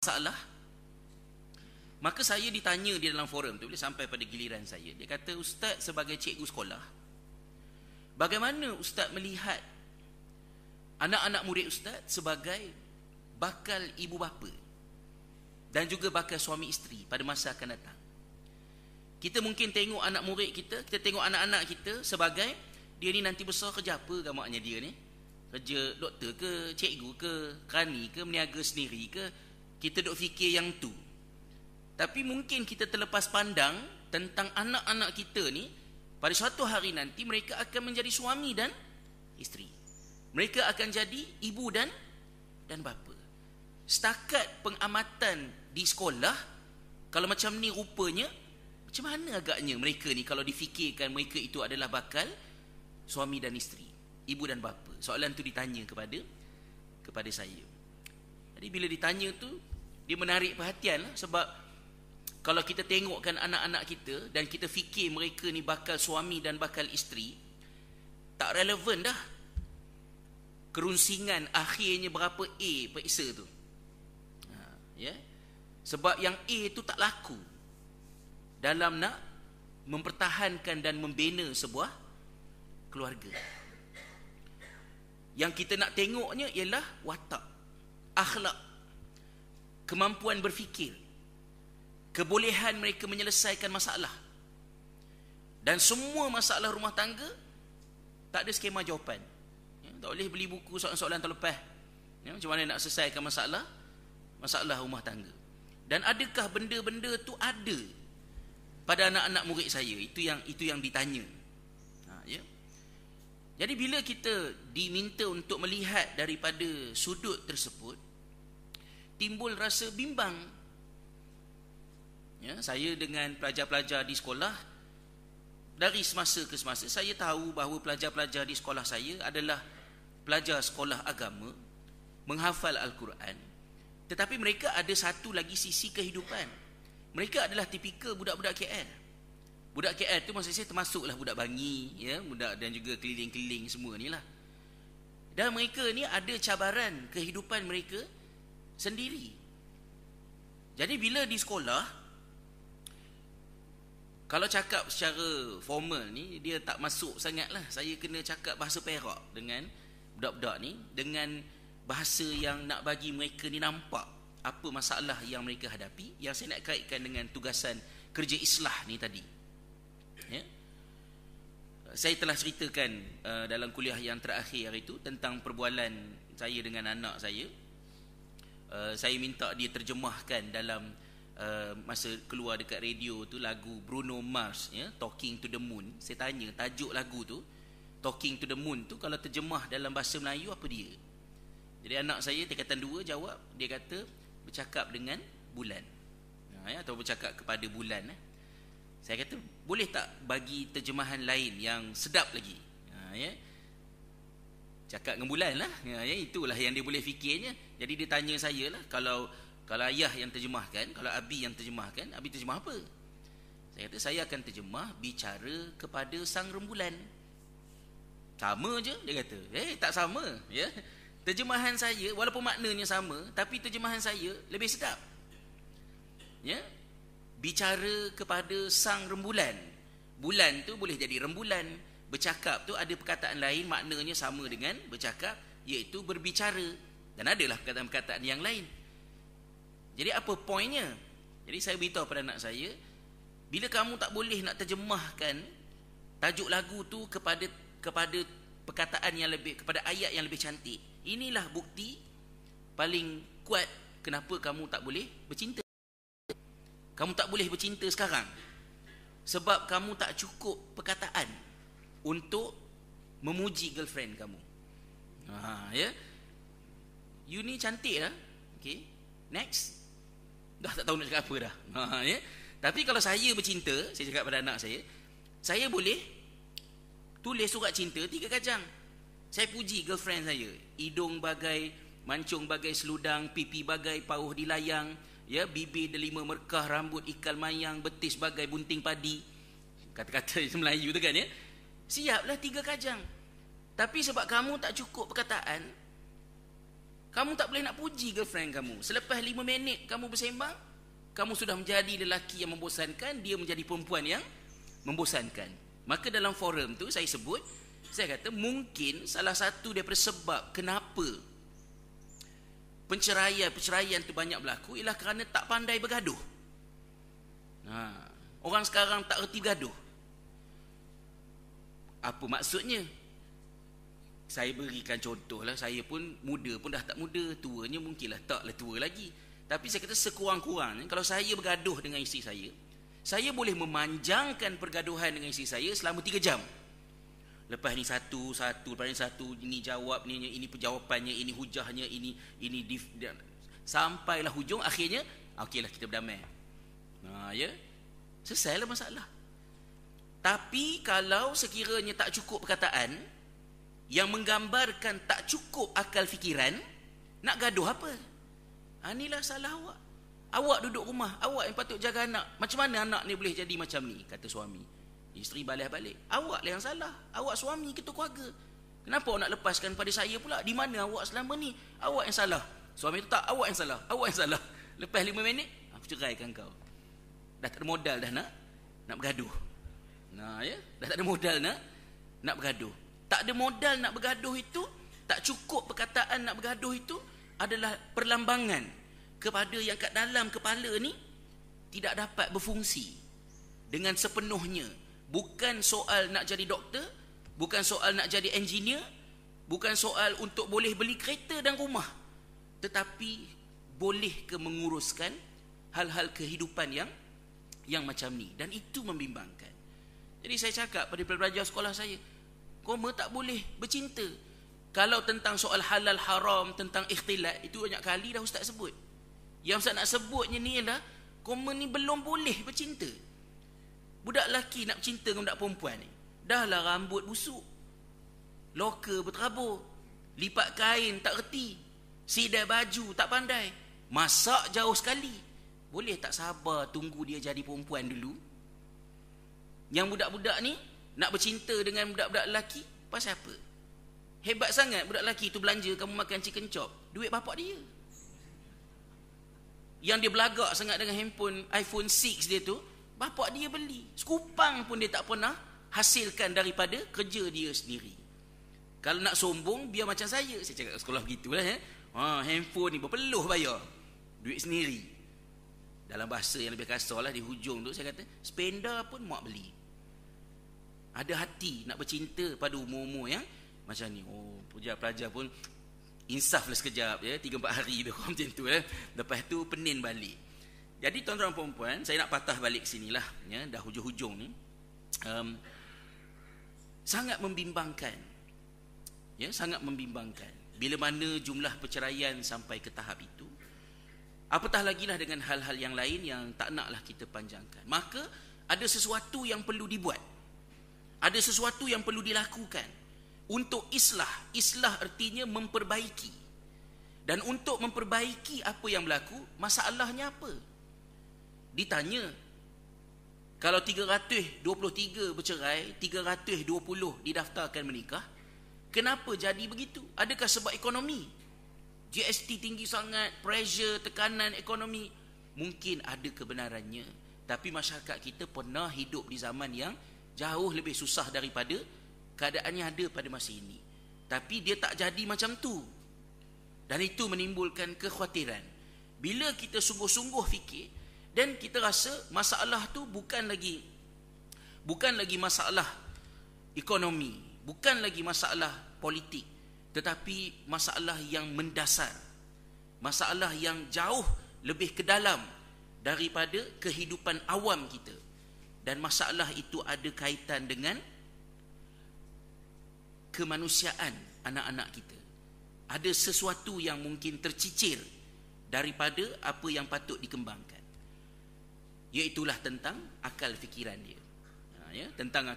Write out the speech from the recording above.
masalah maka saya ditanya di dalam forum tu boleh sampai pada giliran saya dia kata ustaz sebagai cikgu sekolah bagaimana ustaz melihat anak-anak murid ustaz sebagai bakal ibu bapa dan juga bakal suami isteri pada masa akan datang? Kita mungkin tengok anak murid kita kita tengok anak-anak kita sebagai dia ni nanti besar kerja apa gamaknya dia ni? Kerja doktor ke cikgu ke kerani ke meniaga sendiri ke kita duk fikir yang tu. Tapi mungkin kita terlepas pandang tentang anak-anak kita ni pada suatu hari nanti mereka akan menjadi suami dan isteri. Mereka akan jadi ibu dan dan bapa. Setakat pengamatan di sekolah kalau macam ni rupanya macam mana agaknya mereka ni kalau difikirkan mereka itu adalah bakal suami dan isteri ibu dan bapa? Soalan tu ditanya kepada kepada saya. Jadi bila ditanya tu dia menarik perhatian lah sebab kalau kita tengokkan anak-anak kita dan kita fikir mereka ni bakal suami dan bakal isteri tak relevan dah kerunsingan akhirnya berapa A periksa tu. Ha, ya. Sebab yang A tu tak laku dalam nak mempertahankan dan membina sebuah keluarga. Yang kita nak tengoknya ialah watak akhlak kemampuan berfikir, kebolehan mereka menyelesaikan masalah. Dan semua masalah rumah tangga tak ada skema jawapan. Ya, tak boleh beli buku soalan-soalan terlepas. Ya, macam mana nak selesaikan masalah masalah rumah tangga. Dan adakah benda-benda tu ada pada anak-anak murid saya? Itu yang itu yang ditanya. Ha, ya. Jadi bila kita diminta untuk melihat daripada sudut tersebut, timbul rasa bimbang. Ya, saya dengan pelajar-pelajar di sekolah dari semasa ke semasa saya tahu bahawa pelajar-pelajar di sekolah saya adalah pelajar sekolah agama menghafal al-Quran. Tetapi mereka ada satu lagi sisi kehidupan. Mereka adalah tipikal budak-budak KL. Budak KL tu maksud saya termasuklah budak Bangi, ya, budak dan juga keliling-keliling semua ni lah. Dan mereka ni ada cabaran kehidupan mereka sendiri. Jadi bila di sekolah kalau cakap secara formal ni dia tak masuk sangatlah. Saya kena cakap bahasa Perak dengan budak-budak ni dengan bahasa yang nak bagi mereka ni nampak apa masalah yang mereka hadapi yang saya nak kaitkan dengan tugasan kerja islah ni tadi. Ya. Saya telah ceritakan uh, dalam kuliah yang terakhir itu tentang perbualan saya dengan anak saya uh, saya minta dia terjemahkan dalam uh, masa keluar dekat radio tu lagu Bruno Mars ya Talking to the Moon. Saya tanya tajuk lagu tu Talking to the Moon tu kalau terjemah dalam bahasa Melayu apa dia? Jadi anak saya tingkatan dua jawab dia kata bercakap dengan bulan. Ha, ya, atau bercakap kepada bulan eh. saya kata boleh tak bagi terjemahan lain yang sedap lagi? Ha, ya cakap dengan bulan lah. Ya, ya, itulah yang dia boleh fikirnya. Jadi dia tanya saya lah kalau kalau ayah yang terjemahkan kalau abi yang terjemahkan abi terjemah apa? Saya kata saya akan terjemah bicara kepada sang rembulan. Sama je dia kata. Eh tak sama ya. Terjemahan saya walaupun maknanya sama tapi terjemahan saya lebih sedap. Ya. Bicara kepada sang rembulan. Bulan tu boleh jadi rembulan bercakap tu ada perkataan lain maknanya sama dengan bercakap iaitu berbicara. Dan adalah perkataan-perkataan yang lain. Jadi apa poinnya jadi saya beritahu pada anak saya bila kamu tak boleh nak terjemahkan tajuk lagu tu kepada kepada perkataan yang lebih kepada ayat yang lebih cantik inilah bukti paling kuat kenapa kamu tak boleh bercinta. Kamu tak boleh bercinta sekarang sebab kamu tak cukup perkataan untuk memuji girlfriend kamu. Ha, ya. You ni cantik lah. Okay. Next. Dah tak tahu nak cakap apa dah. Ha, ya. Tapi kalau saya bercinta, saya cakap pada anak saya, saya boleh tulis surat cinta tiga kajang. Saya puji girlfriend saya. Hidung bagai mancung bagai seludang, pipi bagai pauh di layang, ya, bibir delima merkah, rambut ikal mayang, betis bagai bunting padi. Kata-kata Melayu tu kan ya. Siaplah tiga kajang. Tapi sebab kamu tak cukup perkataan, Kamu tak boleh nak puji girlfriend kamu. Selepas lima minit kamu bersembang, kamu sudah menjadi lelaki yang membosankan, dia menjadi perempuan yang membosankan. Maka dalam forum tu saya sebut, saya kata mungkin salah satu daripada sebab kenapa penceraian-penceraian tu banyak berlaku ialah kerana tak pandai bergaduh. Ha, orang sekarang tak erti bergaduh. Apa maksudnya? Saya berikan contoh lah. Saya pun muda pun dah tak muda. Tuanya mungkinlah taklah tua lagi. Tapi saya kata sekurang-kurangnya. Kalau saya bergaduh dengan isteri saya. Saya boleh memanjangkan pergaduhan dengan isteri saya selama 3 jam. Lepas ni satu, satu, lepas ni satu. Ini jawab, ini, ini penjawapannya, ini hujahnya, ini ini dif, Sampailah hujung akhirnya. Okeylah kita berdamai. Ha, ya? Selesailah masalah. Tapi kalau sekiranya tak cukup perkataan yang menggambarkan tak cukup akal fikiran, nak gaduh apa? Ha, inilah salah awak. Awak duduk rumah, awak yang patut jaga anak. Macam mana anak ni boleh jadi macam ni? Kata suami. Isteri balik-balik. Awak lah yang salah. Awak suami kita keluarga. Kenapa awak nak lepaskan pada saya pula? Di mana awak selama ni? Awak yang salah. Suami tu tak, awak yang salah. Awak yang salah. Lepas lima minit, aku ceraikan kau. Dah tak ada modal dah nak nak bergaduh. Nah ya, dah tak ada modal nak nak bergaduh. Tak ada modal nak bergaduh itu tak cukup perkataan nak bergaduh itu adalah perlambangan kepada yang kat dalam kepala ni tidak dapat berfungsi dengan sepenuhnya. Bukan soal nak jadi doktor bukan soal nak jadi engineer bukan soal untuk boleh beli kereta dan rumah. Tetapi boleh ke menguruskan hal-hal kehidupan yang yang macam ni. Dan itu membimbangkan jadi saya cakap pada pelajar sekolah saya Koma tak boleh bercinta. Kalau tentang soal halal haram, tentang ikhtilat, itu banyak kali dah Ustaz sebut. Yang Ustaz nak sebutnya ni ialah, koma ni belum boleh bercinta. Budak lelaki nak bercinta dengan budak perempuan ni. Dah lah rambut busuk. Loka berterabur. Lipat kain tak reti. Sidai baju tak pandai. Masak jauh sekali. Boleh tak sabar tunggu dia jadi perempuan dulu? Yang budak-budak ni nak bercinta dengan budak-budak lelaki pasal apa? Hebat sangat budak lelaki tu belanja kamu makan chicken chop. Duit bapak dia. Yang dia belagak sangat dengan handphone iPhone 6 dia tu bapak dia beli. Sekupang pun dia tak pernah hasilkan daripada kerja dia sendiri. Kalau nak sombong biar macam saya. Saya cakap sekolah begitulah eh. Ha handphone ni berpeluh bayar duit sendiri. Dalam bahasa yang lebih kasar lah di hujung tu saya kata spender pun mak beli ada hati nak bercinta pada umur-umur yang macam ni. Oh pelajar-pelajar pun insaflah sekejap ya. 3 4 hari dia macam tu ya. Lepas tu penin balik. Jadi tuan-tuan puan-puan saya nak patah balik sinilah ya. Dah hujung-hujung ni. Um, sangat membimbangkan. Ya sangat membimbangkan. Bila mana jumlah perceraian sampai ke tahap itu apatah lagi lah dengan hal-hal yang lain yang tak naklah kita panjangkan. Maka ada sesuatu yang perlu dibuat ada sesuatu yang perlu dilakukan untuk islah. Islah artinya memperbaiki. Dan untuk memperbaiki apa yang berlaku, masalahnya apa? Ditanya, kalau 323 bercerai, 320 didaftarkan menikah, kenapa jadi begitu? Adakah sebab ekonomi? GST tinggi sangat, pressure, tekanan ekonomi. Mungkin ada kebenarannya. Tapi masyarakat kita pernah hidup di zaman yang jauh lebih susah daripada keadaan yang ada pada masa ini. Tapi dia tak jadi macam tu. Dan itu menimbulkan kekhawatiran. Bila kita sungguh-sungguh fikir dan kita rasa masalah tu bukan lagi bukan lagi masalah ekonomi, bukan lagi masalah politik, tetapi masalah yang mendasar. Masalah yang jauh lebih ke dalam daripada kehidupan awam kita dan masalah itu ada kaitan dengan kemanusiaan anak-anak kita. Ada sesuatu yang mungkin tercicir daripada apa yang patut dikembangkan. Iaitulah tentang akal fikiran dia. Ha, ya, tentang